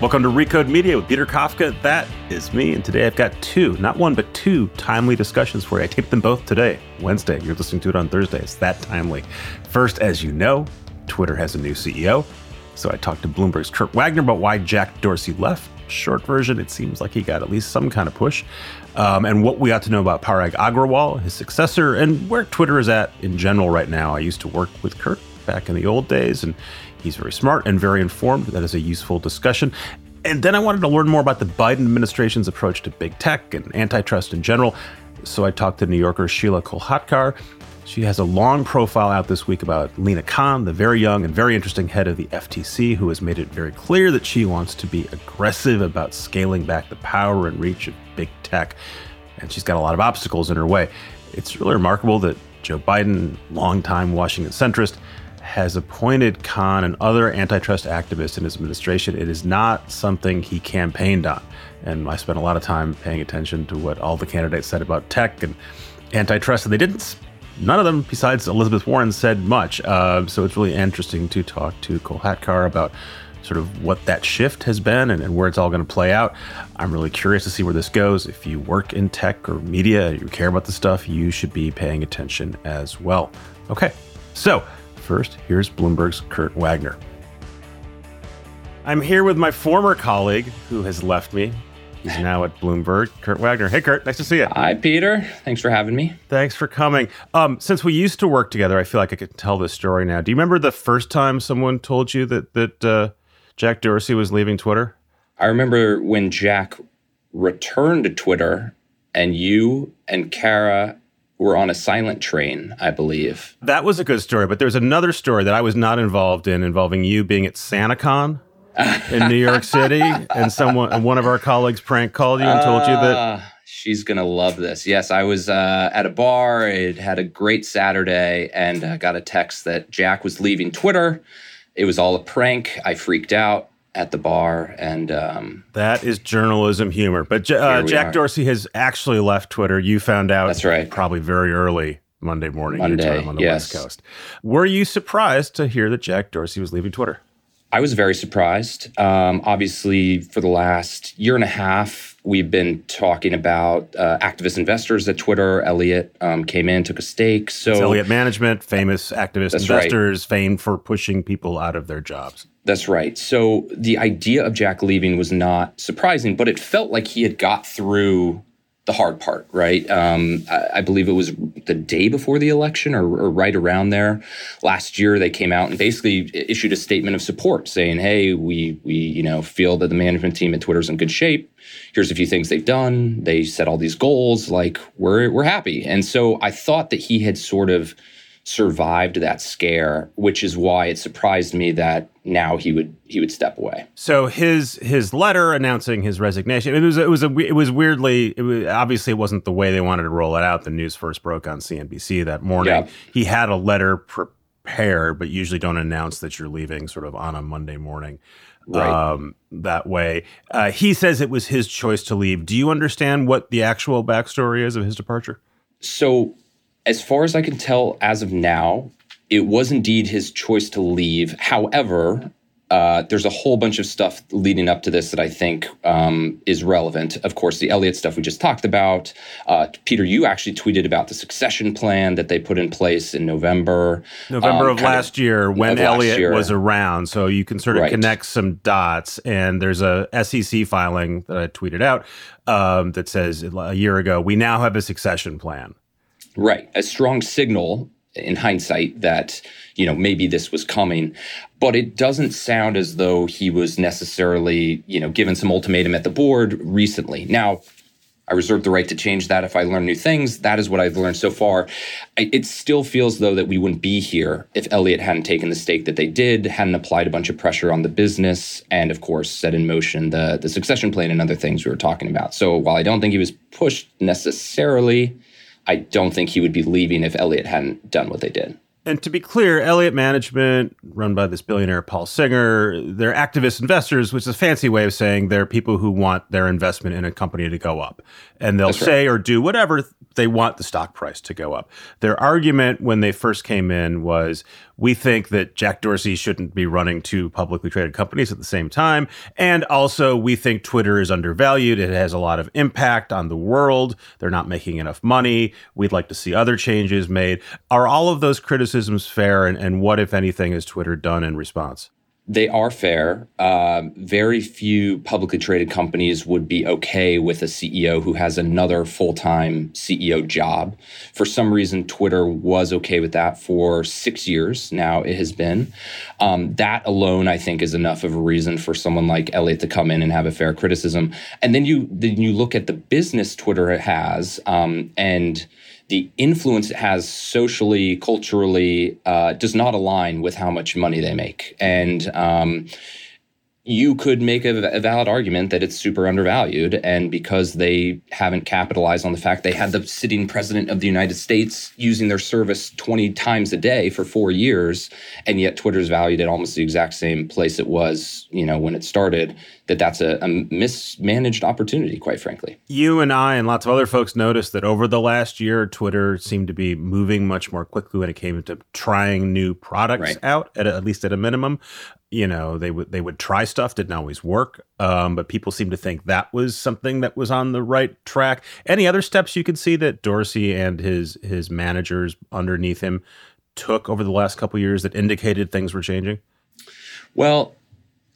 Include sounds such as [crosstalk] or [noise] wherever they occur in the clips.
Welcome to Recode Media with Peter Kafka. That is me, and today I've got two, not one, but two timely discussions for you. I taped them both today, Wednesday. You're listening to it on Thursday. It's that timely. First, as you know, Twitter has a new CEO. So I talked to Bloomberg's Kurt Wagner about why Jack Dorsey left. Short version, it seems like he got at least some kind of push. Um, and what we ought to know about Parag Agrawal, his successor, and where Twitter is at in general right now. I used to work with Kurt back in the old days, and he's very smart and very informed. That is a useful discussion. And then I wanted to learn more about the Biden administration's approach to big tech and antitrust in general. So I talked to New Yorker Sheelah Kolhatkar she has a long profile out this week about Lina Khan, the very young and very interesting head of the FTC, who has made it very clear that she wants to be aggressive about scaling back the power and reach of big tech. And she's got a lot of obstacles in her way. It's really remarkable that Joe Biden, longtime Washington centrist, has appointed Khan and other antitrust activists in his administration. It is not something he campaigned on. And I spent a lot of time paying attention to what all the candidates said about tech and antitrust, and they didn't none of them, besides Elizabeth Warren, said much. Uh, so it's really interesting to talk to Kolhatkar about sort of what that shift has been and, and where it's all going to play out. I'm really curious to see where this goes. If you work in tech or media, you care about the stuff, you should be paying attention as well. Okay, so first, here's Bloomberg's Kurt Wagner. I'm here with my former colleague who has left me, He's now at Bloomberg. Kurt Wagner. Hey, Kurt. Nice to see you. Hi, Peter. Thanks for having me. Thanks for coming. Um, since we used to work together, I feel like I could tell this story now. Do you remember the first time someone told you that that uh, Jack Dorsey was leaving Twitter? I remember when Jack returned to Twitter, and you and Kara were on a silent train, I believe. That was a good story, but there's another story that I was not involved in involving you being at SantaCon in New York [laughs] City, and someone, and one of our colleagues, prank called you and told you that. Uh, she's gonna love this. Yes, I was uh, at a bar. It had a great Saturday, and uh, got a text that Jack was leaving Twitter. It was all a prank. I freaked out at the bar, and um, that is journalism humor. But uh, Jack are. Dorsey has actually left Twitter. You found out. That's right. Probably very early. Monday morning, Monday, time on the yes. West Coast. Were you surprised to hear that Jack Dorsey was leaving Twitter? I was very surprised. Um, obviously, for the last year and a half, we've been talking about uh, activist investors at Twitter. Elliott um, came in, took a stake. So it's Elliott Management, famous activist investors, right. famed for pushing people out of their jobs. That's right. So the idea of Jack leaving was not surprising, but it felt like he had got through the hard part, right? Um, I, I, believe it was the day before the election or, or, right around there. Last year, they came out and basically issued a statement of support saying, hey, we, we you know, feel that the management team at Twitter's in good shape. Here's a few things they've done. They set all these goals. Like, we're, we're happy. And so I thought that he had sort of – survived that scare, which is why it surprised me that now he would he would step away. So his his letter announcing his resignation it was it was a it was weirdly it was obviously it wasn't the way they wanted to roll it out. The news first broke on CNBC that morning. He had a letter prepared, but usually don't announce that you're leaving sort of on a Monday morning. Right. Um, that way. Uh, he says it was his choice to leave. Do you understand what the actual backstory is of his departure? So as far as I can tell, as of now, it was indeed his choice to leave. However, uh, there's a whole bunch of stuff leading up to this that I think um, is relevant. Of course, the Elliott stuff we just talked about. Uh, Peter, you actually tweeted about the succession plan that they put in place in November. November um, of last of, year when Elliott year. was around. So you can sort of right. connect some dots. And there's a SEC filing that I tweeted out um, that says a year ago, we now have a succession plan. Right. A strong signal in hindsight that, you know, maybe this was coming. But it doesn't sound as though he was necessarily, you know, given some ultimatum at the board recently. Now, I reserve the right to change that if I learn new things. That is what I've learned so far. I, it still feels though that we wouldn't be here if Elliott hadn't taken the stake that they did, hadn't applied a bunch of pressure on the business, and of course set in motion the the succession plan and other things we were talking about. So while I don't think he was pushed necessarily, I don't think he would be leaving if Elliott hadn't done what they did. And to be clear, Elliott Management, run by this billionaire Paul Singer, they're activist investors, which is a fancy way of saying they're people who want their investment in a company to go up. And they'll say or do whatever they want the stock price to go up. Their argument when they first came in was we think that Jack Dorsey shouldn't be running two publicly traded companies at the same time. And also, we think Twitter is undervalued. It has a lot of impact on the world. They're not making enough money. We'd like to see other changes made. Are all of those criticisms fair? And, and what, if anything, has Twitter done in response? They are fair. Uh, very few publicly traded companies would be okay with a CEO who has another full time CEO job. For some reason, Twitter was okay with that for six years now, it has been. Um, that alone, I think, is enough of a reason for someone like Elliott to come in and have a fair criticism. And then you, then you look at the business Twitter has, um, and the influence it has socially, culturally, uh, does not align with how much money they make. And um, you could make a, a, valid argument that it's super undervalued. And because they haven't capitalized on the fact they had the sitting president of the United States using their service 20 times a day for four years, and yet Twitter's valued at almost the exact same place it was, you know, when it started, that that's a, a mismanaged opportunity, quite frankly. You and I and lots of other folks noticed that over the last year, Twitter seemed to be moving much more quickly when it came to trying new products right. out, at, a, at least at a minimum you know they would they would try stuff didn't always work um, but people seemed to think that was something that was on the right track any other steps you could see that dorsey and his his managers underneath him took over the last couple years that indicated things were changing well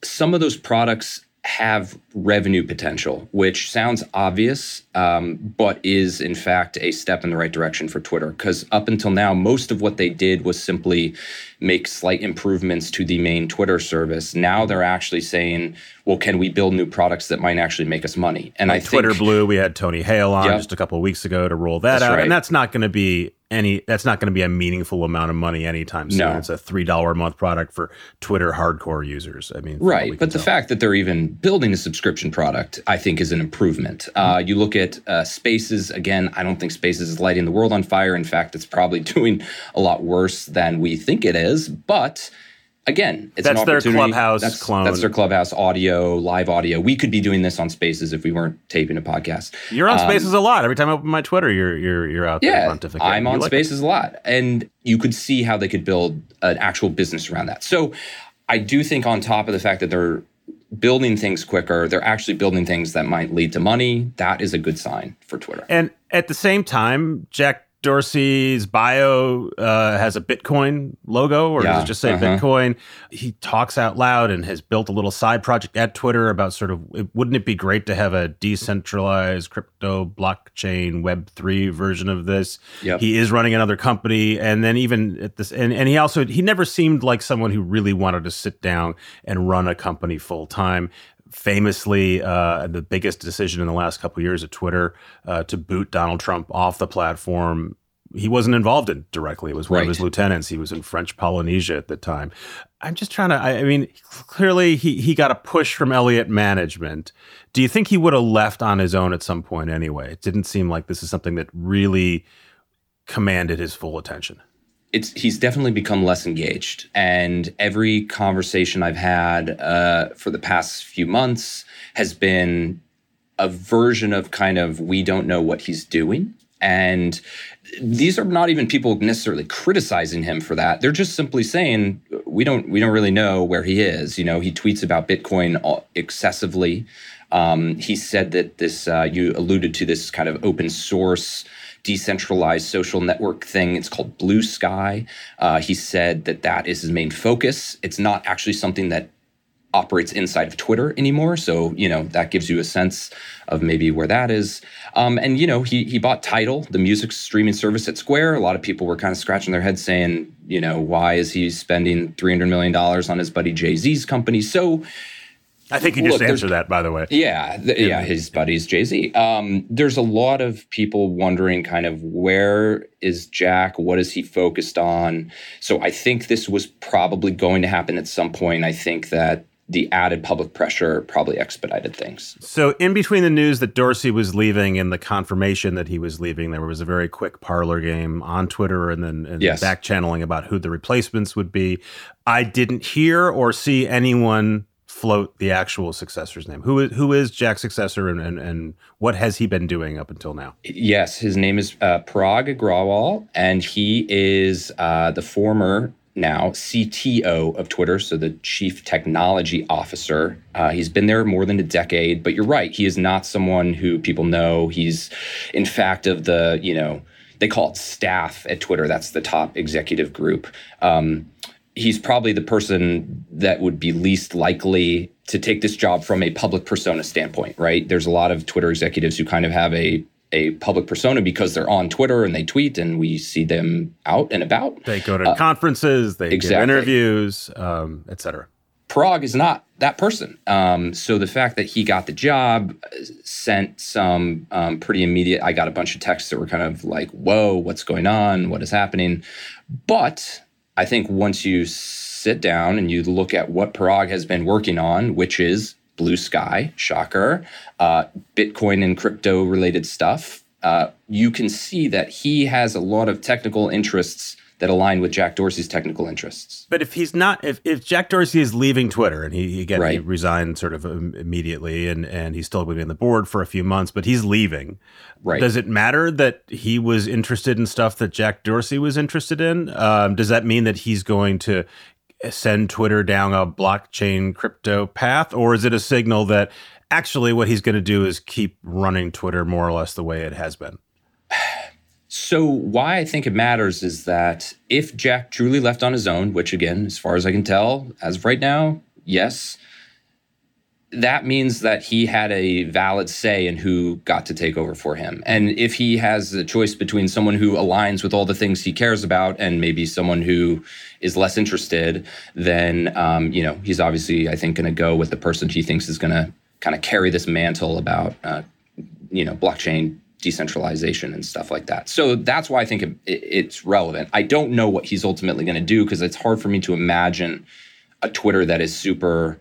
some of those products have revenue potential, which sounds obvious, um, but is in fact a step in the right direction for Twitter. Because up until now, most of what they did was simply make slight improvements to the main Twitter service. Now they're actually saying, well, can we build new products that might actually make us money? And like I Twitter think, Blue, we had Tony Haile on yep, just a couple of weeks ago to roll that out, right. and that's not going to be any that's not going to be a meaningful amount of money anytime soon. No. It's a three dollar a month product for Twitter hardcore users. I mean, right. But the fact that they're even building a subscription product, I think, is an improvement. Uh, you look at uh, Spaces again. I don't think Spaces is lighting the world on fire. In fact, it's probably [laughs] doing a lot worse than we think it is. But again, it's that's their clubhouse that's, clone. That's their clubhouse audio, live audio. We could be doing this on Spaces if we weren't taping a podcast. You're on um, Spaces a lot. Every time I open my Twitter, you're you're you're out yeah, there pontificating. I'm on like Spaces it. a lot, and you could see how they could build an actual business around that. So, I do think on top of the fact that they're building things quicker, they're actually building things that might lead to money. That is a good sign for Twitter. And at the same time, Jack Dorsey's bio uh, has a Bitcoin logo, or yeah, does it just say uh-huh. Bitcoin? He talks out loud and has built a little side project at Twitter about sort of wouldn't it be great to have a decentralized crypto blockchain Web three version of this? Yep. He is running another company, and then even at this, and, and he also he never seemed like someone who really wanted to sit down and run a company full time famously uh, the biggest decision in the last couple of years at Twitter uh, to boot Donald Trump off the platform. He wasn't involved in directly. It was one right. of his lieutenants. He was in French Polynesia at the time. I'm just trying to. I, I mean, clearly he he got a push from Elliott Management. Do you think he would have left on his own at some point anyway? It didn't seem like this is something that really commanded his full attention it's he's definitely become less engaged and every conversation i've had uh, for the past few months has been a version of kind of we don't know what he's doing and these are not even people necessarily criticizing him for that they're just simply saying we don't we don't really know where he is you know he tweets about bitcoin excessively um, he said that this uh, you alluded to this kind of open source decentralized social network thing. It's called Bluesky. Uh, he said that that is his main focus. It's not actually something that operates inside of Twitter anymore. So, you know, that gives you a sense of maybe where that is. Um, and, you know, he, he bought Tidal, the music streaming service at Square. A lot of people were kind of scratching their heads saying, you know, why is he spending $300 million on his buddy Jay Z's company? So, I think you just Look, answered that, by the way. Yeah, the, yeah, his buddy's Jay Z. Um, there's a lot of people wondering, kind of, where is Jack? What is he focused on? So I think this was probably going to happen at some point. I think that the added public pressure probably expedited things. So, in between the news that Dorsey was leaving and the confirmation that he was leaving, there was a very quick parlor game on Twitter and then and yes. back channeling about who the replacements would be. I didn't hear or see anyone float the actual successor's name. Who is who is Jack's successor and, and, and what has he been doing up until now? Yes, his name is uh, Parag Agrawal, and he is uh, the former now CTO of Twitter, so the chief technology officer. Uh, he's been there more than a decade, but you're right. He is not someone who people know. He's, in fact, of the, you know, they call it staff at Twitter. That's the top executive group. Um, he's probably the person that would be least likely to take this job from a public persona standpoint, right? There's a lot of Twitter executives who kind of have a a public persona because they're on Twitter and they tweet and we see them out and about. They go to uh, conferences, they exactly. give interviews, um, etc. Parag is not that person. Um, so the fact that he got the job sent some um, pretty immediate. I got a bunch of texts that were kind of like, "Whoa, what's going on? What is happening?" But I think once you sit down and you look at what Parag has been working on, which is Bluesky, shocker, uh, Bitcoin and crypto related stuff, uh, you can see that he has a lot of technical interests that align with Jack Dorsey's technical interests. But if he's not, if, if Jack Dorsey is leaving Twitter and he again right. he resigned sort of immediately and and he's still going to be on the board for a few months, but he's leaving. Right. Does it matter that he was interested in stuff that Jack Dorsey was interested in? Um, does that mean that he's going to send Twitter down a blockchain crypto path, or is it a signal that actually what he's going to do is keep running Twitter more or less the way it has been? So, why I think it matters is that if Jack truly left on his own, which again, as far as I can tell, as of right now, yes, that means that he had a valid say in who got to take over for him. And if he has a choice between someone who aligns with all the things he cares about and maybe someone who is less interested, then um, you know he's obviously I think going to go with the person he thinks is going to kind of carry this mantle about uh, you know blockchain decentralization and stuff like that. So that's why I think it, it's relevant. I don't know what he's ultimately going to do because it's hard for me to imagine a Twitter that is super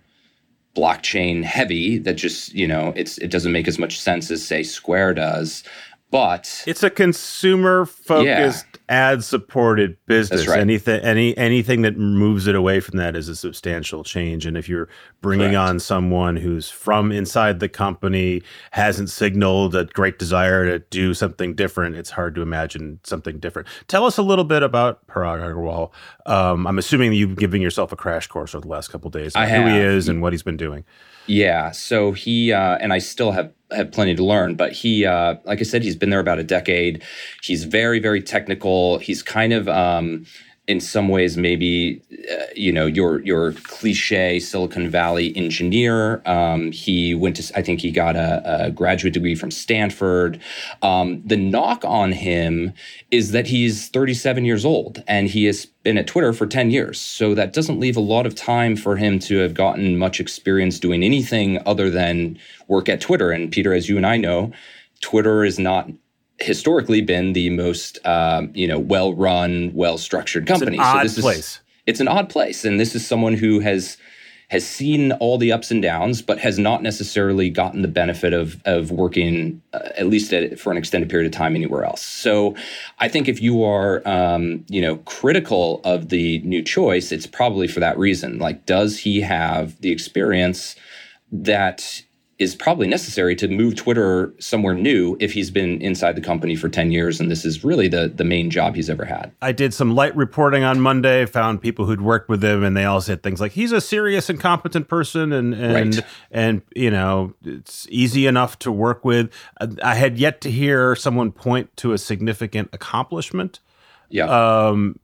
blockchain heavy that just you know it's it doesn't make as much sense as say square does but it's a consumer focused yeah. ad supported business right. anything any anything that moves it away from that is a substantial change and if you're bringing Correct. on someone who's from inside the company hasn't signaled a great desire to do something different it's hard to imagine something different tell us a little bit about parag agrawal um, i'm assuming you've given yourself a crash course over the last couple days I who he is and what he's been doing yeah. So he uh, and I still have have plenty to learn, but he, uh, like I said, he's been there about a decade. He's very very technical. He's kind of um, in some ways maybe uh, you know your your cliche Silicon Valley engineer. Um, he went to I think he got a, a graduate degree from Stanford. Um, the knock on him is that he's 37 years old and he has been at Twitter for 10 years. So that doesn't leave a lot of time for him to have gotten much experience doing anything other than work at Twitter. And Peter, as you and I know, Twitter is not historically been the most um, you know well run, well structured company. It's an odd so this place. Is, it's an odd place, and this is someone who has has seen all the ups and downs, but has not necessarily gotten the benefit of of working uh, at least at, for an extended period of time anywhere else. So, I think if you are um, you know critical of the new choice, it's probably for that reason. Like, does he have the experience that is probably necessary to move Twitter somewhere new if he's been inside the company for 10 years and this is really the the main job he's ever had. I did some light reporting on Monday, found people who'd worked with him and they all said things like he's a serious and competent person and and right. and you know, it's easy enough to work with. I had yet to hear someone point to a significant accomplishment. Yeah. Um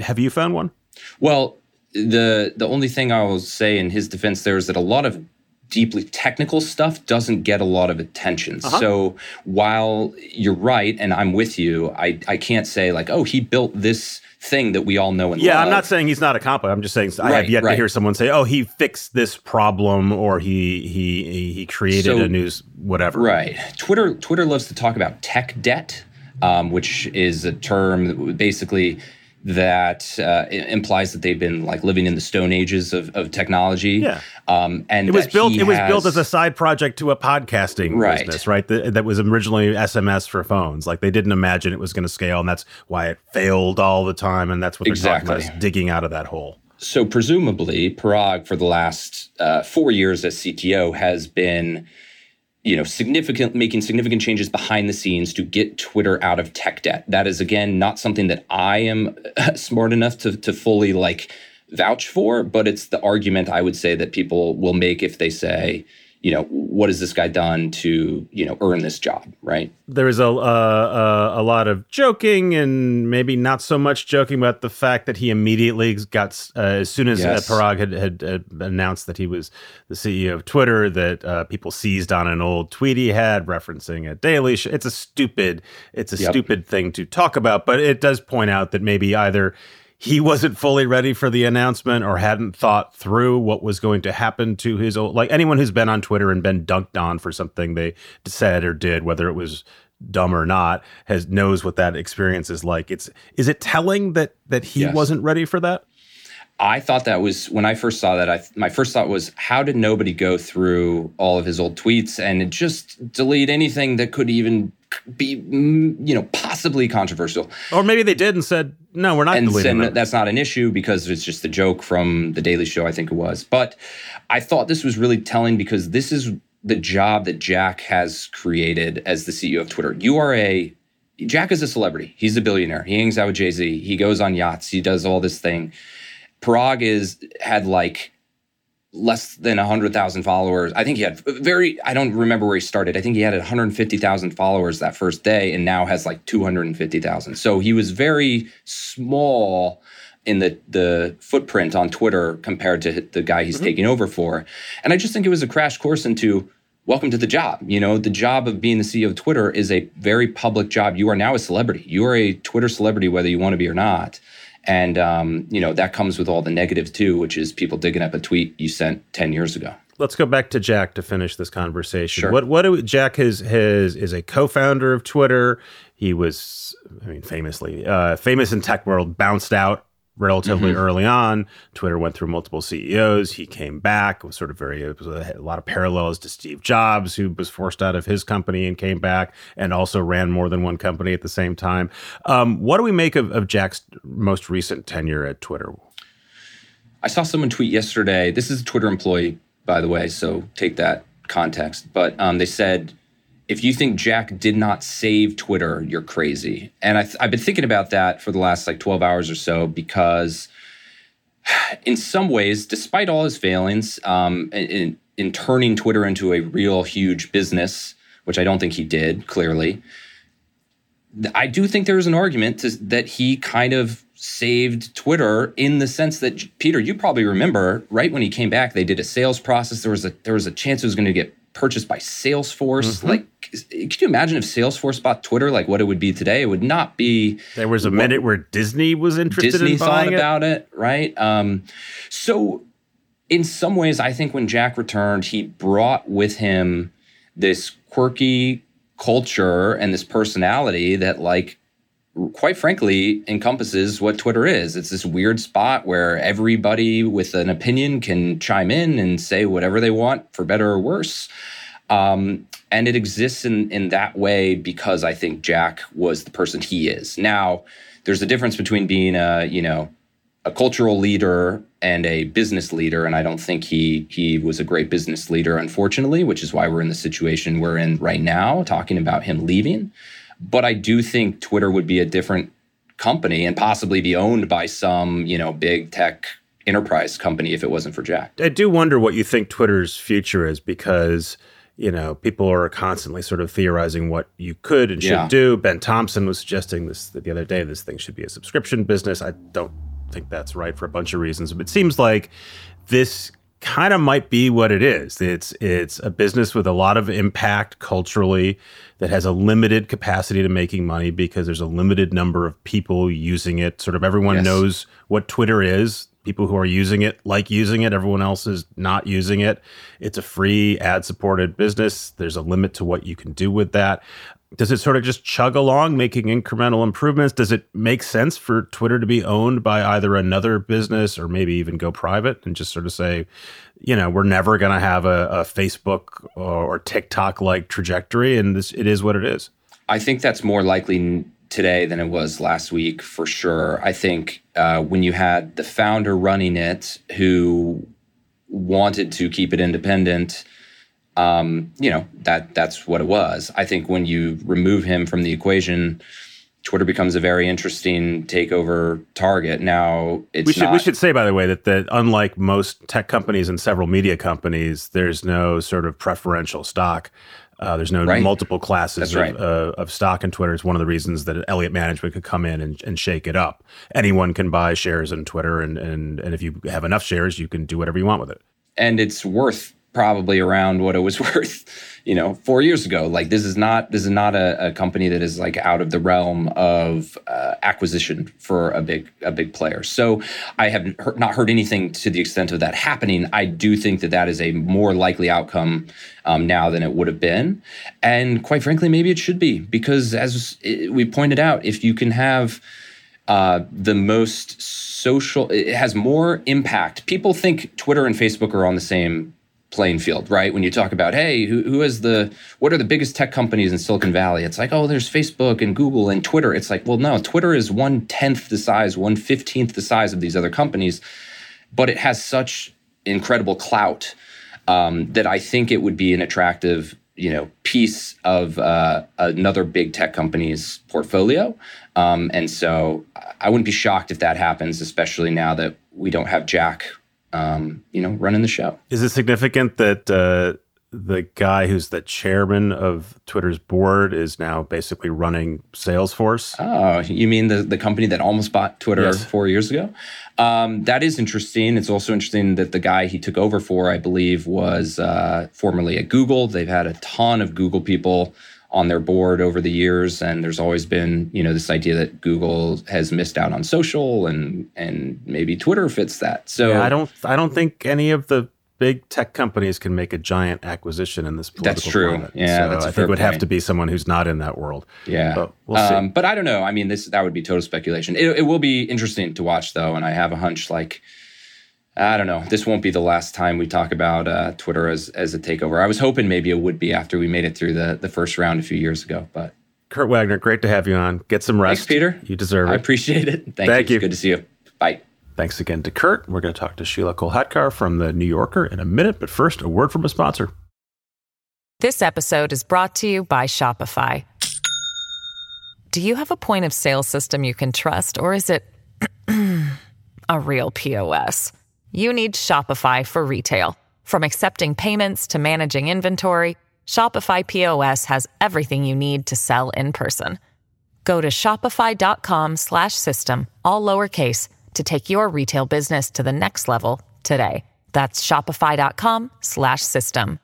have you found one? Well, the the only thing I will say in his defense there is that a lot of deeply technical stuff doesn't get a lot of attention. Uh-huh. So while you're right, and I'm with you, I, I can't say like, oh, he built this thing that we all know and yeah, love. I'm not saying he's not accomplished. I'm just saying I have yet right. to hear someone say, "Oh, he fixed this problem," or he he he created so, a news whatever. Right. Twitter Twitter loves to talk about tech debt, um, which is a term that basically that uh, implies that they've been like living in the stone ages of, of technology. Yeah. Um, and it was built. It was has, built as a side project to a podcasting right. business, right? That, that was originally SMS for phones. Like they didn't imagine it was going to scale, and that's why it failed all the time. And that's what they're exactly. talking about: digging out of that hole. So presumably, Parag for the last uh, four years as CTO has been you know significant making significant changes behind the scenes to get twitter out of tech debt. That is again not something that i am [laughs] smart enough to, to fully like vouch for but it's the argument i would say that people will make if they say you know what has this guy done to you know earn this job right there was a uh, a lot of joking and maybe not so much joking about the fact that he immediately got uh, as soon as uh, yes. uh, Parag had, had, had, announced that he was the CEO of Twitter that uh, people seized on an old tweet he had referencing a daily show it's a stupid it's a yep. stupid thing to talk about but it does point out that maybe either he wasn't fully ready for the announcement or hadn't thought through what was going to happen to his old like anyone who's been on Twitter and been dunked on for something they said or did whether it was dumb or not has knows what that experience is like it's is it telling that that he yes. wasn't ready for that I thought that was when I first saw that. I my first thought was, how did nobody go through all of his old tweets and just delete anything that could even be, mm, you know, possibly controversial? Or maybe they did and said, no, we're not and deleting them. That's not an issue because it's just a joke from the Daily Show, I think it was. But I thought this was really telling because this is the job that Jack has created as the CEO of Twitter. You are a Jack is a celebrity. He's a billionaire. He hangs out with Jay Z. He goes on yachts. He does all this thing Parag is had like less than 100,000 followers. I think he had very, I don't remember where he started. I think he had 150,000 followers that first day and now has like 250,000. So he was very small in the the footprint on Twitter compared to the guy he's mm-hmm. taking over for. And I just think it was a crash course into welcome to the job. You know, the job of being the CEO of Twitter is a very public job. You are now a celebrity. You are a Twitter celebrity whether you want to be or not. And um, you know that comes with all the negatives too, which is people digging up a tweet you sent ten years ago. Let's go back to Jack to finish this conversation. Sure. What what do, Jack is his is a co-founder of Twitter. He was, I mean, famously uh, famous in tech world, bounced out relatively mm-hmm. early on. Twitter went through multiple CEOs. He came back. It was sort of very, it was a, a, lot of parallels to Steve Jobs, who was forced out of his company and came back and also ran more than one company at the same time. Um, what do we make of, of Jack's most recent tenure at Twitter? I saw someone tweet yesterday. This is a Twitter employee, by the way, so take that context. But um, they said, if you think Jack did not save Twitter, you're crazy. And I have been thinking about that for the last like 12 hours or so because, [sighs] in some ways, despite all his failings, um, in, in turning Twitter into a real huge business, which I don't think he did, clearly, I do think there is an argument to, that he kind of saved Twitter in the sense that Peter, you probably remember, right when he came back, they did a sales process. There was a there was a chance it was going to get purchased by Salesforce. Mm-hmm. Like, could you imagine if Salesforce bought Twitter, like what it would be today? It would not be. There was a minute where Disney was interested Disney in thought it. about it, right? Um, so, in some ways, I think when Jack returned, he brought with him this quirky culture and this personality that, like, quite frankly, encompasses what Twitter is. It's this weird spot where everybody with an opinion can chime in and say whatever they want, for better or worse. Um, and it exists in in that way because I think Jack was the person he is. Now, there's a difference between being a you know a cultural leader and a business leader, and I don't think he he was a great business leader, unfortunately, which is why we're in the situation we're in right now, talking about him leaving. But I do think Twitter would be a different company and possibly be owned by some, you know, big tech enterprise company if it wasn't for Jack. I do wonder what you think Twitter's future is because you know, people are constantly sort of theorizing what you could and should yeah. do. Ben Thompson was suggesting this the other day. This thing should be a subscription business. I don't think that's right for a bunch of reasons, but it seems like this kind of might be what it is. It's it's a business with a lot of impact culturally that has a limited capacity to making money because there's a limited number of people using it. Sort of everyone yes. knows what Twitter is. People who are using it like using it. Everyone else is not using it. It's a free ad supported business. There's a limit to what you can do with that does it sort of just chug along making incremental improvements? Does it make sense for twitter to be owned by either another business or maybe even go private and just sort of say you know we're never going to have a, a, facebook or tiktok like trajectory and this it is what it is? I think that's more likely today than it was last week for sure. I think uh, when you had the founder running it who wanted to keep it independent um, you know that that's what it was. I think when you remove him from the equation, Twitter becomes a very interesting takeover target. Now, it's we should not, we should say by the way that that unlike most tech companies and several media companies, there's no sort of preferential stock. Uh, there's no right. multiple classes of, right. uh, of, stock in Twitter. It's one of the reasons that Elliott Management could come in and, and shake it up. Anyone can buy shares in Twitter, and, and and if you have enough shares, you can do whatever you want with it. And it's worth probably around what it was [laughs] worth, you know, four years ago. Like this is not this is not a, a company that is like out of the realm of uh, acquisition for a big a big player. So I have not heard anything to the extent of that happening. I do think that that is a more likely outcome um, now than it would have been, and quite frankly, maybe it should be because as we pointed out, if you can have uh, the most social, it has more impact. People think Twitter and Facebook are on the same playing field, right? When you talk about, hey, who, who is the, what are the biggest tech companies in Silicon Valley? It's like, oh, there's Facebook and Google and Twitter. It's like, well, no, Twitter is one tenth the size, one fifteenth the size of these other companies, but it has such incredible clout um, that I think it would be an attractive, you know, piece of uh, another big tech company's portfolio. Um, and so I wouldn't be shocked if that happens, especially now that we don't have Jack um, you know, running the show. Is it significant that uh, the guy who's the chairman of Twitter's board is now basically running Salesforce? Oh, you mean the, the company that almost bought Twitter yes. four years ago? Um, that is interesting. It's also interesting that the guy he took over for, I believe, was uh, formerly at Google. They've had a ton of Google people on their board over the years and there's always been you know this idea that google has missed out on social and and maybe twitter fits that. So yeah, i don't i don't think any of the big tech companies can make a giant acquisition in this political that's true. climate. yeah so that's i think it would point. have to be someone who's not in that world. Yeah. But we'll see. Um, but i don't know. I mean this that would be total speculation. It, it will be interesting to watch though and i have a hunch like I don't know. This won't be the last time we talk about uh, Twitter as as a takeover. I was hoping maybe it would be after we made it through the the first round a few years ago, but. Kurt Wagner, great to have you on. Get some rest, Thanks, Peter. You deserve it. I appreciate it. Thank, Thank you. you. Good to see you. Bye. Thanks again to Kurt. We're going to talk to Sheelah Kolhatkar from the New Yorker in a minute, but first, a word from a sponsor. This episode is brought to you by Shopify. Do you have a point of sale system you can trust, or is it [clears throat] a real POS? You need Shopify for retail. From accepting payments to managing inventory, Shopify POS has everything you need to sell in person. Go to shopify.com/system all lowercase to take your retail business to the next level today. That's shopify.com/system.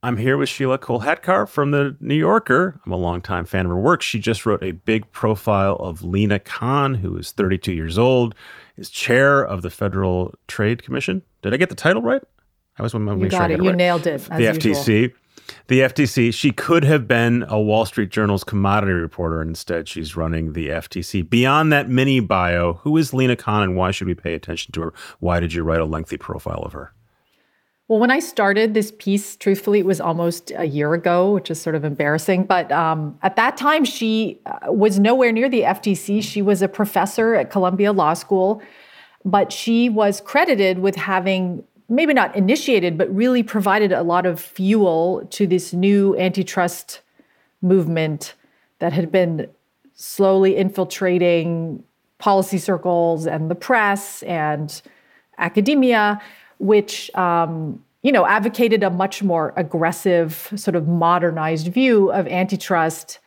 I'm here with Sheelah Kolhatkar from the New Yorker. I'm a longtime fan of her work. She just wrote a big profile of Lina Khan, who is 32 years old is chair of the Federal Trade Commission. Did I get the title right? I was want to make sure I got it. You right. nailed it. the FTC. The FTC. She could have been a Wall Street Journal's commodity reporter. and Instead, she's running the FTC. Beyond that mini bio, who is Lina Khan and why should we pay attention to her? Why did you write a lengthy profile of her? Well, when I started this piece, truthfully, it was almost a year ago, which is sort of embarrassing. But um, at that time, she uh, was nowhere near the FTC. She was a professor at Columbia Law School, but she was credited with having maybe not initiated, but really provided a lot of fuel to this new antitrust movement that had been slowly infiltrating policy circles and the press and academia which um, you know advocated a much more aggressive, sort of modernized view of antitrust.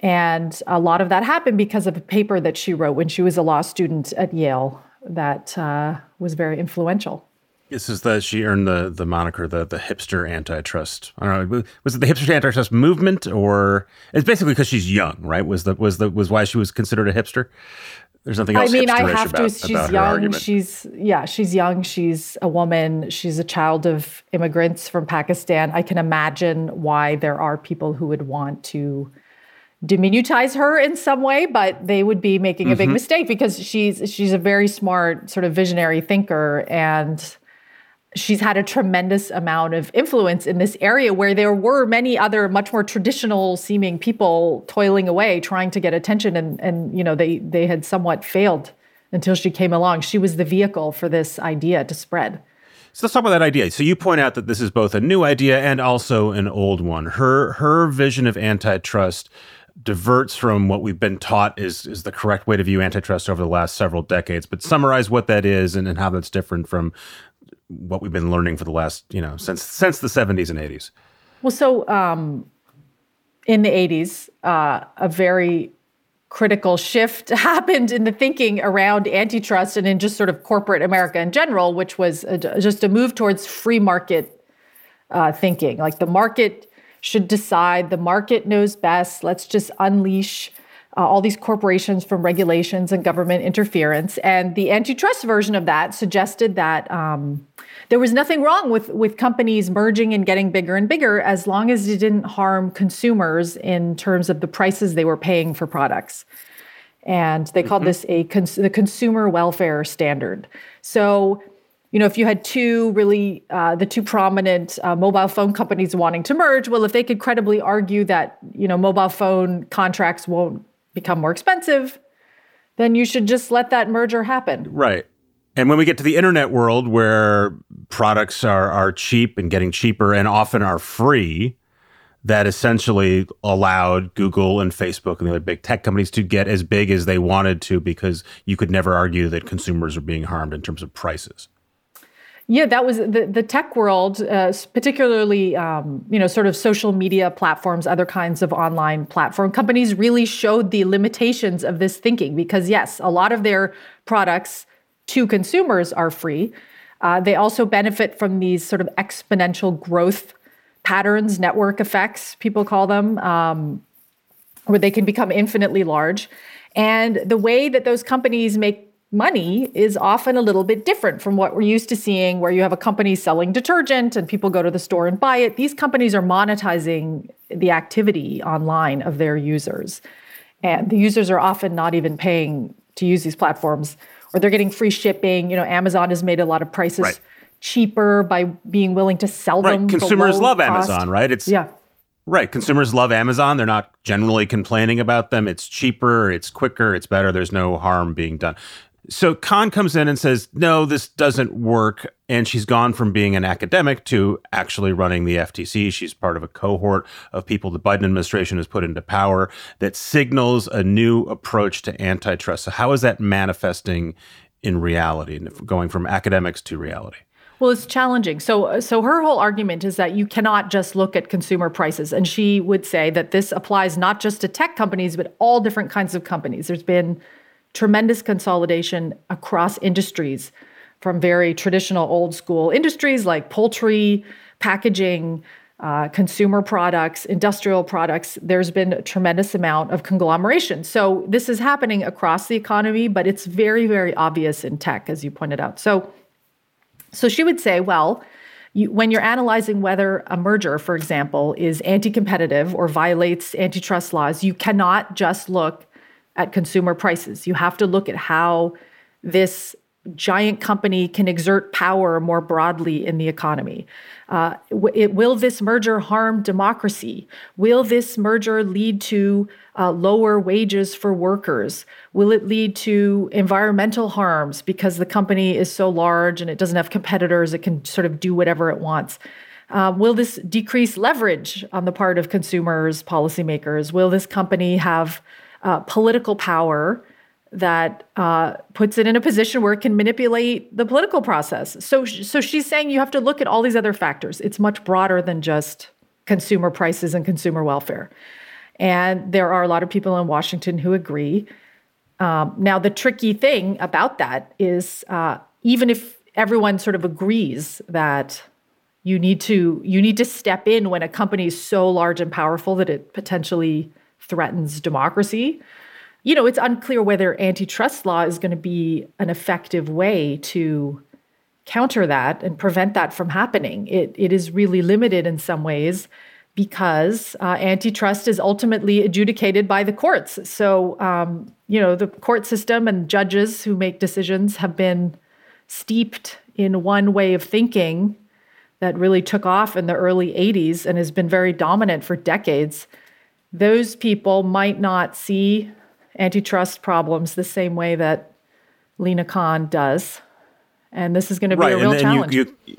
And a lot of that happened because of a paper that she wrote when she was a law student at Yale that uh, was very influential. This is that she earned the the moniker the the hipster antitrust. I don't know. Was it the hipster antitrust movement or it's basically because she's young, right? Was the was the was why she was considered a hipster? There's nothing else. I mean, I have about, to. She's young. She's yeah. She's young. She's a woman. She's a child of immigrants from Pakistan. I can imagine why there are people who would want to diminutize her in some way, but they would be making a big mm-hmm. mistake because she's she's a very smart, sort of visionary thinker and she's had a tremendous amount of influence in this area where there were many other much more traditional seeming people toiling away trying to get attention and and you know they they had somewhat failed until she came along she was the vehicle for this idea to spread so let's talk about that idea. So you point out that this is both a new idea and also an old one. Her her vision of antitrust diverts from what we've been taught is is the correct way to view antitrust over the last several decades. But summarize what that is and, and how that's different from what we've been learning for the last, you know, since since the 70s and 80s? Well, so um, in the 80s, uh, a very critical shift [laughs] happened in the thinking around antitrust and in just sort of corporate America in general, which was a, just a move towards free market uh, thinking. Like the market should decide, the market knows best. Let's just unleash uh, all these corporations from regulations and government interference. And the antitrust version of that suggested that um, there was nothing wrong with, with companies merging and getting bigger and bigger as long as it didn't harm consumers in terms of the prices they were paying for products. And they called mm-hmm. this a cons- the consumer welfare standard. So, you know, if you had two really uh, the two prominent uh, mobile phone companies wanting to merge, well, if they could credibly argue that you know mobile phone contracts won't become more expensive, then you should just let that merger happen. Right. And when we get to the internet world where products are, are cheap and getting cheaper and often are free, that essentially allowed Google and Facebook and the other big tech companies to get as big as they wanted to because you could never argue that consumers are being harmed in terms of prices. Yeah, that was the, the tech world, uh, particularly, um, you know, sort of social media platforms, other kinds of online platform companies really showed the limitations of this thinking because, yes, a lot of their products to consumers are free. Uh, they also benefit from these sort of exponential growth patterns, network effects, people call them, um, where they can become infinitely large. And the way that those companies make money is often a little bit different from what we're used to seeing, where you have a company selling detergent and people go to the store and buy it. These companies are monetizing the activity online of their users. And the users are often not even paying to use these platforms, or they're getting free shipping. You know, Amazon has made a lot of prices right. cheaper by being willing to sell them. right. them. Consumers love cost. Amazon, right? It's yeah. Right. Consumers love Amazon. They're not generally complaining about them. It's cheaper, it's quicker, it's better. There's no harm being done. So Khan comes in and says, no, this doesn't work. And she's gone from being an academic to actually running the FTC. She's part of a cohort of people the Biden administration has put into power that signals a new approach to antitrust. So, how is that manifesting in reality, and going from academics to reality? Well, it's challenging. So, so her whole argument is that you cannot just look at consumer prices, and she would say that this applies not just to tech companies, but all different kinds of companies. There's been tremendous consolidation across industries from very traditional old school industries like poultry, packaging, uh, consumer products, industrial products. There's been a tremendous amount of conglomeration. So this is happening across the economy, but it's very, very obvious in tech, as you pointed out. So, so she would say, well, you, when you're analyzing whether a merger, for example, is anti competitive or violates antitrust laws, you cannot just look at consumer prices. You have to look at how this giant company can exert power more broadly in the economy. Uh, it, will this merger harm democracy? Will this merger lead to uh, lower wages for workers? Will it lead to environmental harms because the company is so large and it doesn't have competitors? It can sort of do whatever it wants. Uh, will this decrease leverage on the part of consumers, policymakers? Will this company have uh, political power that uh, puts it in a position where it can manipulate the political process. So, so she's saying you have to look at all these other factors. It's much broader than just consumer prices and consumer welfare. And there are a lot of people in Washington who agree. Um, now, the tricky thing about that is uh, even if everyone sort of agrees that you need to you need to step in when a company is so large and powerful that it potentially threatens democracy. You know, it's unclear whether antitrust law is going to be an effective way to counter that and prevent that from happening. It it is really limited in some ways because uh, antitrust is ultimately adjudicated by the courts. So, um, you know, the court system and judges who make decisions have been steeped in one way of thinking that really took off in the early 80s and has been very dominant for decades. Those people might not see antitrust problems the same way that Lina Khan does. And this is going to be right, a real and, and challenge. You, you,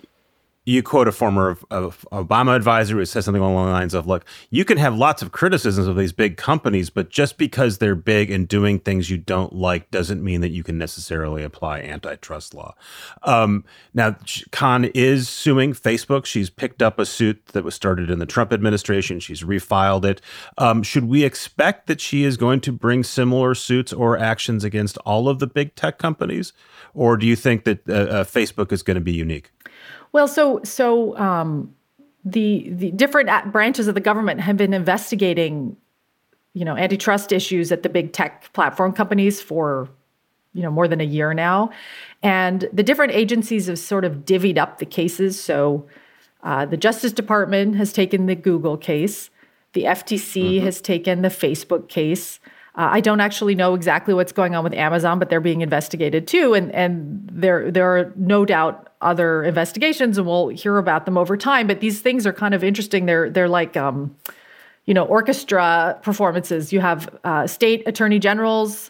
you quote a former of, of Obama advisor who says something along the lines of, "Look, you can have lots of criticisms of these big companies, but just because they're big and doing things you don't like doesn't mean that you can necessarily apply antitrust law." Um, now, Khan is suing Facebook. She's picked up a suit that was started in the Trump administration. She's refiled it. Um, should we expect that she is going to bring similar suits or actions against all of the big tech companies, or do you think that uh, uh, Facebook is going to be unique? Well, so so um, the the different branches of the government have been investigating, you know, antitrust issues at the big tech platform companies for, you know, more than a year now, and the different agencies have sort of divvied up the cases. So, uh, the Justice Department has taken the Google case, the FTC mm-hmm. has taken the Facebook case. Uh, I don't actually know exactly what's going on with Amazon, but they're being investigated too, and and there there are no doubt other investigations, and we'll hear about them over time. But these things are kind of interesting. They're they're like um, you know orchestra performances. You have uh, state attorney generals,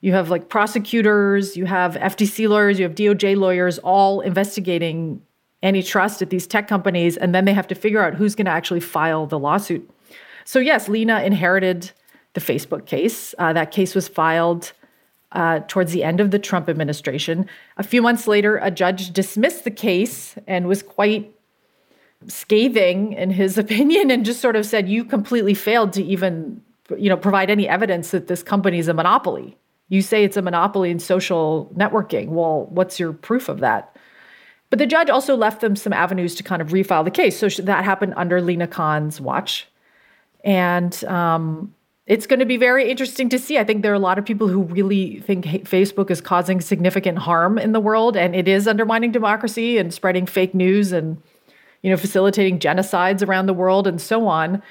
you have like prosecutors, you have FTC lawyers, you have DOJ lawyers, all investigating antitrust at these tech companies, and then they have to figure out who's going to actually file the lawsuit. So yes, Lina inherited the Facebook case. Uh, that case was filed uh, towards the end of the Trump administration. A few months later, a judge dismissed the case and was quite scathing in his [laughs] opinion and just sort of said, "You completely failed to even, you know, provide any evidence that this company is a monopoly. You say it's a monopoly in social networking. Well, what's your proof of that?" But the judge also left them some avenues to kind of refile the case. So that happened under Lina Khan's watch, and um, it's going to be very interesting to see. I think there are a lot of people who really think Facebook is causing significant harm in the world and it is undermining democracy and spreading fake news and you know facilitating genocides around the world and so on.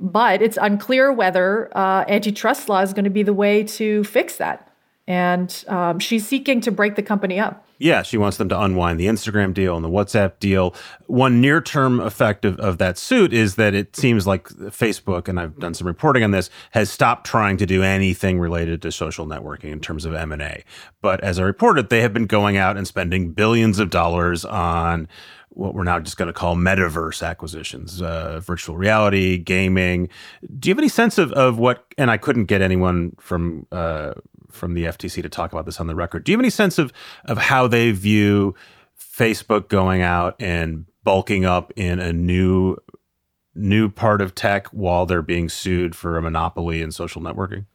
But it's unclear whether uh, antitrust law is going to be the way to fix that. And um, she's seeking to break the company up. Yeah, she wants them to unwind the Instagram deal and the WhatsApp deal. One near term effect of, of that suit is that it seems like Facebook, and I've done some reporting on this, has stopped trying to do anything related to social networking in terms of M&A. But as I reported, they have been going out and spending billions of dollars on what we're now just going to call metaverse acquisitions, uh, virtual reality, gaming. Do you have any sense of, of what? And I couldn't get anyone from uh, from the FTC to talk about this on the record. Do you have any sense of of how they view Facebook going out and bulking up in a new new part of tech while they're being sued for a monopoly in social networking?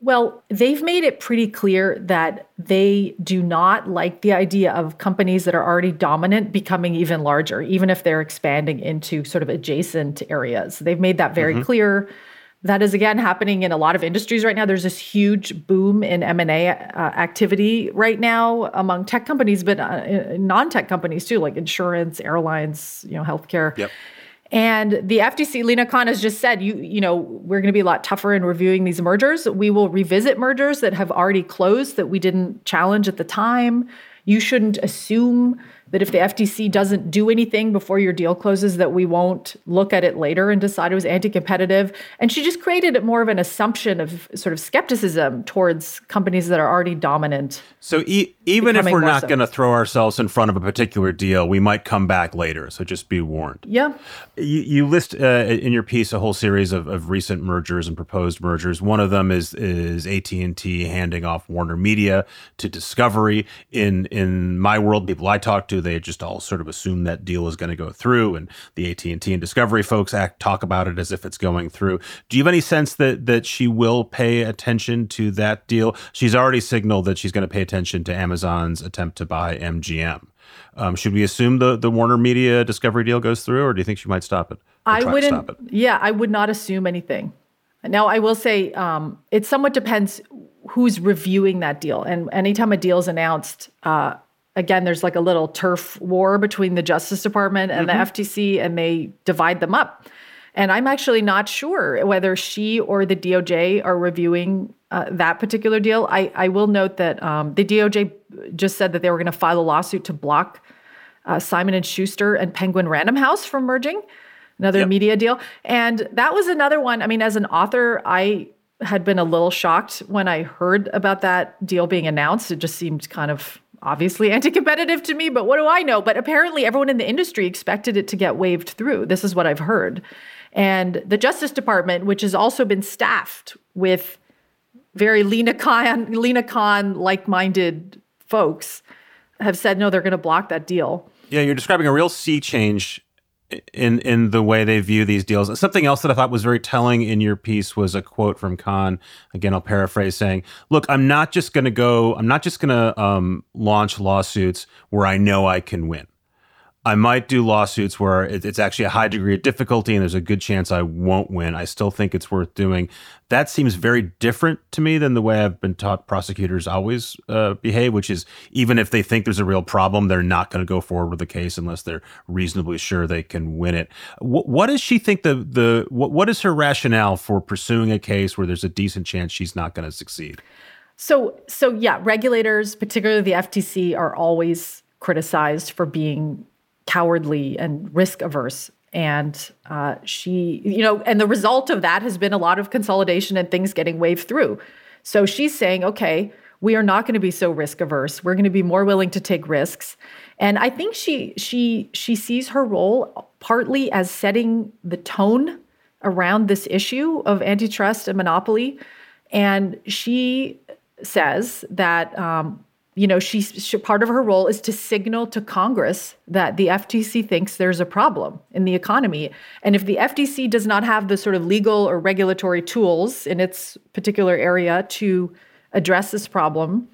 Well, they've made it pretty clear that they do not like the idea of companies that are already dominant becoming even larger, even if they're expanding into sort of adjacent areas. They've made that very mm-hmm. clear. That is again happening in a lot of industries right now. There's this huge boom in M&A uh, activity right now among tech companies, but uh, non-tech companies too, like insurance, airlines, you know, healthcare. Yep. And the FTC, Lina Khan has just said, you, you know, we're going to be a lot tougher in reviewing these mergers. We will revisit mergers that have already closed that we didn't challenge at the time. You shouldn't assume that if the FTC doesn't do anything before your deal closes, that we won't look at it later and decide it was anti-competitive. And she just created more of an assumption of sort of skepticism towards companies that are already dominant. So e- even if we're not so. going to throw ourselves in front of a particular deal, we might come back later. So just be warned. Yeah. You, you list uh, in your piece a whole series of, of recent mergers and proposed mergers. One of them is is AT and T handing off Warner Media to Discovery. In in my world, people I talk to to. They just all sort of assume that deal is going to go through, and the AT and T and Discovery folks act talk about it as if it's going through. Do you have any sense that that she will pay attention to that deal? She's already signaled that she's going to pay attention to Amazon's attempt to buy MGM. Um, should we assume the the Warner Media Discovery deal goes through, or do you think she might stop it? I wouldn't. Yeah, I would not assume anything. Now, I will say um, it somewhat depends who's reviewing that deal. And anytime a deal is announced, uh, again, there's like a little turf war between the Justice Department and mm-hmm. the FTC, and they divide them up. And I'm actually not sure whether she or the DOJ are reviewing uh, that particular deal. I, I will note that um, the DOJ just said that they were going to file a lawsuit to block uh, Simon and Schuster and Penguin Random House from merging another yep. media deal. And that was another one. I mean, as an author, I had been a little shocked when I heard about that deal being announced. It just seemed kind of obviously [laughs] anti-competitive to me, but what do I know? But apparently everyone in the industry expected it to get waved through. This is what I've heard. And the Justice Department, which has also been staffed with very Lina Khan, Lina Khan like-minded folks, have said no, they're going to block that deal. Yeah, you're describing a real sea change in in the way they view these deals. Something else that I thought was very telling in your piece was a quote from Khan. Again, I'll paraphrase saying, "Look, I'm not just going to go. I'm not just going to um, launch lawsuits where I know I can win." I might do lawsuits where it's actually a high degree of difficulty and there's a good chance I won't win. I still think it's worth doing. That seems very different to me than the way I've been taught prosecutors always uh, behave, which is even if they think there's a real problem, they're not going to go forward with the case unless they're reasonably sure they can win it. What, what does she think the the what, what is her rationale for pursuing a case where there's a decent chance she's not going to succeed? So so yeah, regulators, particularly the FTC, are always criticized for being cowardly and risk averse. And uh, she, you know, and the result of that has been a lot of consolidation and things getting waved through. So she's saying, okay, we are not going to be so risk averse. We're going to be more willing to take risks. And I think she she she sees her role partly as setting the tone around this issue of antitrust and monopoly. And she says that um, you know, she's she, part of her role is to signal to Congress that the FTC thinks there's a problem in the economy. And if the FTC does not have the sort of legal or regulatory tools in its particular area to address this problem,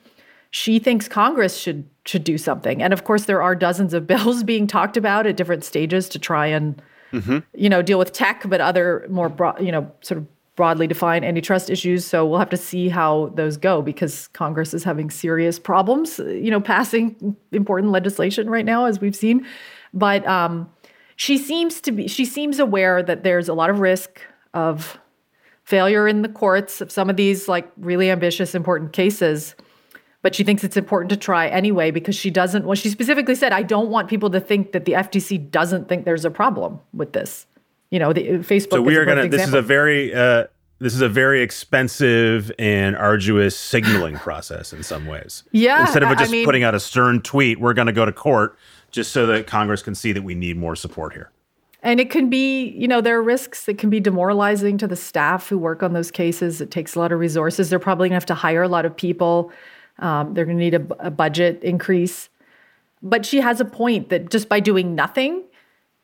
she thinks Congress should should do something. And of course, there are dozens of [laughs] bills being talked about at different stages to try and mm-hmm. you know deal with tech, but other more broad, you know, sort of broadly defined antitrust issues. So we'll have to see how those go because Congress is having serious problems, you know, passing important legislation right now, as we've seen. But um, she seems to be she seems aware that there's a lot of risk of failure in the courts of some of these like really ambitious, important cases. But she thinks it's important to try anyway because she doesn't. Well, she specifically said, "I don't want people to think that the FTC doesn't think there's a problem with this." You know, the Facebook. So we are going to. This is a very. Uh, this is a very expensive and arduous signaling process in some ways. Yeah. Instead of just I mean, putting out a stern tweet, we're going to go to court just so that Congress can see that we need more support here. And it can be, you know, there are risks It can be demoralizing to the staff who work on those cases. It takes a lot of resources. They're probably going to have to hire a lot of people. Um, they're going to need a, a budget increase. But she has a point that just by doing nothing,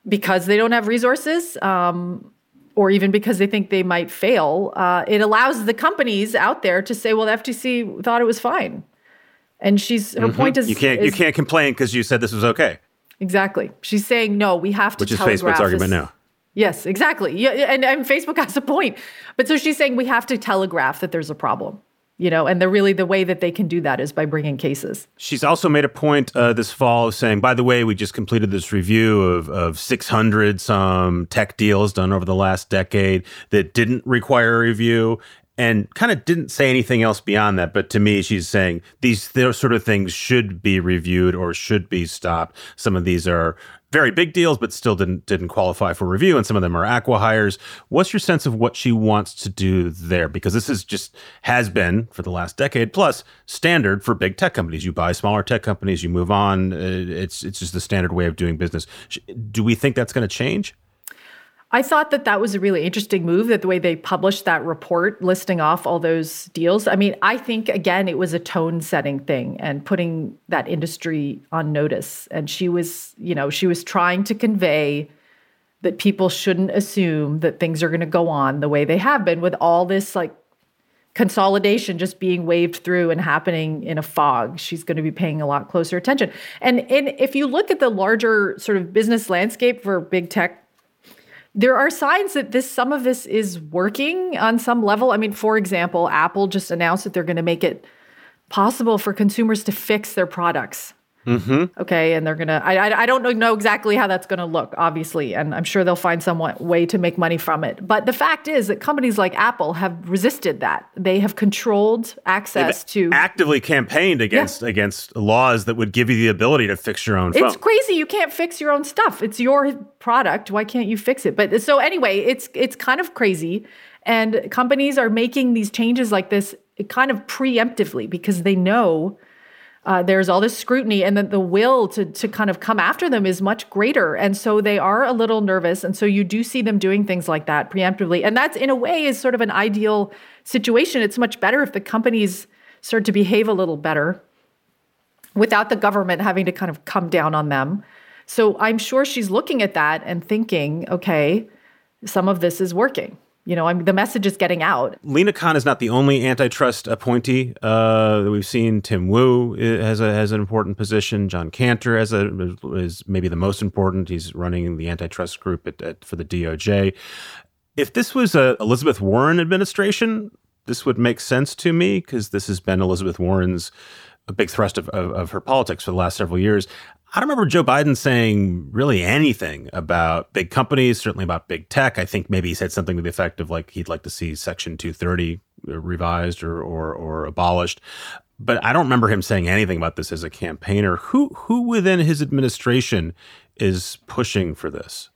because they don't have resources um, or even because they think they might fail, uh, it allows the companies out there to say, well, the FTC thought it was fine. And she's her mm-hmm. point is you can't is, you can't complain because you said this was okay. Exactly. She's saying no. We have to. Which is Facebook's argument now. Yes, exactly. Yeah, and, and Facebook has a point. But so she's saying we have to telegraph that there's a problem you know, and the really the way that they can do that is by bringing cases. She's also made a point uh, this fall of saying, by the way, we just completed this review of, of 600 some tech deals done over the last decade that didn't require a review and kind of didn't say anything else beyond that. But to me, she's saying these sort of things should be reviewed or should be stopped. Some of these are very big deals, but still didn't didn't qualify for review, and some of them are acqui-hires. What's your sense of what she wants to do there? Because this is just has been for the last decade plus standard for big tech companies. You buy smaller tech companies, you move on. Uh, it's it's just the standard way of doing business. Do we think that's going to change? I thought that that was a really interesting move that the way they published that report listing off all those deals. I mean, I think again it was a tone setting thing and putting that industry on notice and she was, you know, she was trying to convey that people shouldn't assume that things are going to go on the way they have been with all this like consolidation just being waved through and happening in a fog. She's going to be paying a lot closer attention. And, if you look at the larger sort of business landscape for big tech there are signs that this some of this is working on some level. I mean, for example, Apple just announced that they're going to make it possible for consumers to fix their products. Mm-hmm. Okay, and they're gonna. I, I, I don't know exactly how that's gonna look, obviously, and I'm sure they'll find some way to make money from it. But the fact is that companies like Apple have resisted that. They have controlled access They've to actively campaigned against yeah. against laws that would give you the ability to fix your own phone. It's crazy. You can't fix your own stuff. It's your product. Why can't you fix it? But so anyway, it's it's kind of crazy, and companies are making these changes like this kind of preemptively because they know uh, there's all this scrutiny and then the will to, to kind of come after them is much greater. And so they are a little nervous and so you do see them doing things like that preemptively. And that's in a way is sort of an ideal situation. It's much better if the companies start to behave a little better without the government having to kind of come down on them. So i'm sure she's looking at that and thinking okay some of this is working you know, I mean, the message is getting out. Lina Khan is not the only antitrust appointee uh, that we've seen. Tim Wu has a has an important position. John Kanter has a is maybe the most important. He's running the antitrust group at, at, for the DOJ. If this was a Elizabeth Warren administration, this would make sense to me because this has been Elizabeth Warren's a big thrust of, of, of, her politics for the last several years. I don't remember Joe Biden saying really anything about big companies, certainly about big tech. I think maybe he said something to the effect of like he'd like to see Section 230 revised or, or, or abolished. But I don't remember him saying anything about this as a campaigner. Who who within his administration is pushing for this?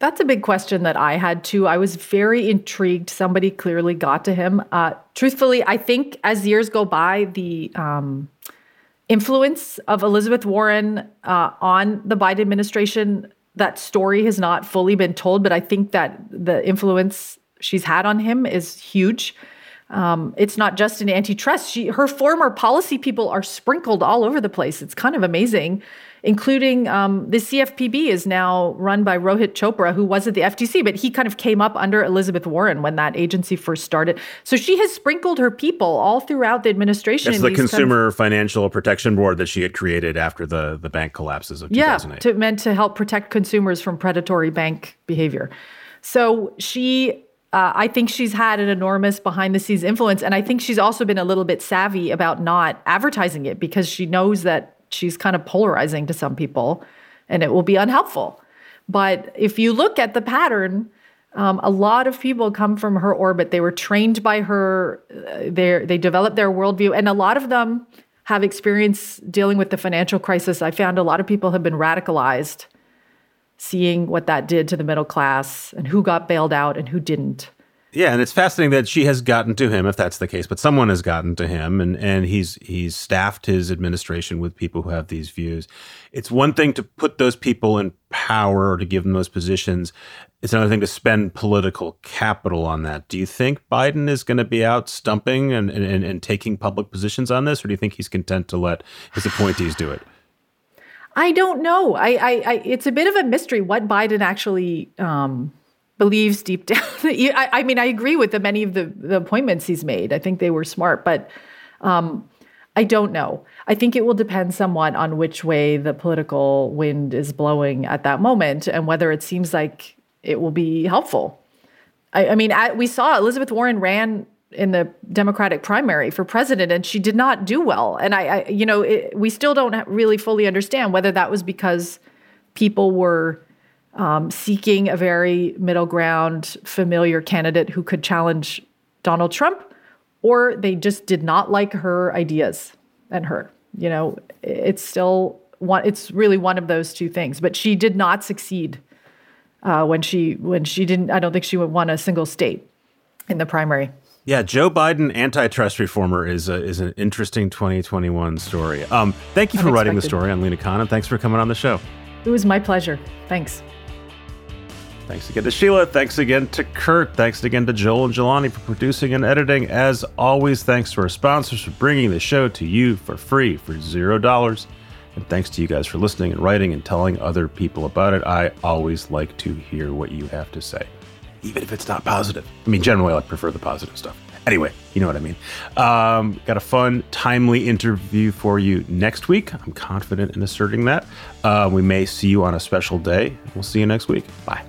That's a big question that I had too. I was very intrigued. Somebody clearly got to him. Uh, truthfully, I think as years go by, the um, influence of Elizabeth Warren uh, on the Biden administration, that story has not fully been told, but I think that the influence she's had on him is huge. Um, it's not just in antitrust. She, her former policy people are sprinkled all over the place. It's kind of amazing including um, the CFPB is now run by Rohit Chopra, who was at the FTC, but he kind of came up under Elizabeth Warren when that agency first started. So she has sprinkled her people all throughout the administration. That's the Consumer of, Financial Protection Board that she had created after the, the bank collapses of 2008. Yeah, to, meant to help protect consumers from predatory bank behavior. So she uh, I think she's had an enormous behind the scenes influence. And I think she's also been a little bit savvy about not advertising it because she knows that she's kind of polarizing to some people and it will be unhelpful. But if you look at the pattern, um, a lot of people come from her orbit. They were trained by her. Uh, they they developed their worldview, and a lot of them have experience dealing with the financial crisis. I found a lot of people have been radicalized, seeing what that did to the middle class and who got bailed out and who didn't. Yeah, and it's fascinating that she has gotten to him, if that's the case. But someone has gotten to him, and and he's he's staffed his administration with people who have these views. It's one thing to put those people in power or to give them those positions. It's another thing to spend political capital on that. Do you think Biden is going to be out stumping and, and, and taking public positions on this, or do you think he's content to let his appointees do it? I don't know. I, I, I it's a bit of a mystery what Biden actually. Um, believes deep [laughs] down. I, I, mean, I agree with the many of the, the appointments he's made. I think they were smart, but um, I don't know. I think it will depend somewhat on which way the political wind is blowing at that moment and whether it seems like it will be helpful. I, I mean, we saw Elizabeth Warren ran in the Democratic primary for president, and she did not do well. And I, I you know, it, we still don't really fully understand whether that was because people were um, seeking a very middle ground, familiar candidate who could challenge Donald Trump, or they just did not like her ideas and her. You know, it's still one. It's really one of those two things. But she did not succeed uh, when she when she didn't. I don't think she would won a single state in the primary. Yeah, Joe Biden, antitrust reformer, is a, is an interesting 2021 story. Um, thank you for writing the story on Lina Khan, and thanks for coming on the show. It was my pleasure. Thanks. Thanks again to Sheelah. Thanks again to Kurt. Thanks again to Joel and Jelani for producing and editing. As always, thanks to our sponsors for bringing the show to you for free for zero dollars. And thanks to you guys for listening and writing and telling other people about it. I always like to hear what you have to say, even if it's not positive. I mean, generally, I prefer the positive stuff. Anyway, you know what I mean. Um, got a fun, timely interview for you next week. I'm confident in asserting that. Uh, we may see you on a special day. We'll see you next week. Bye.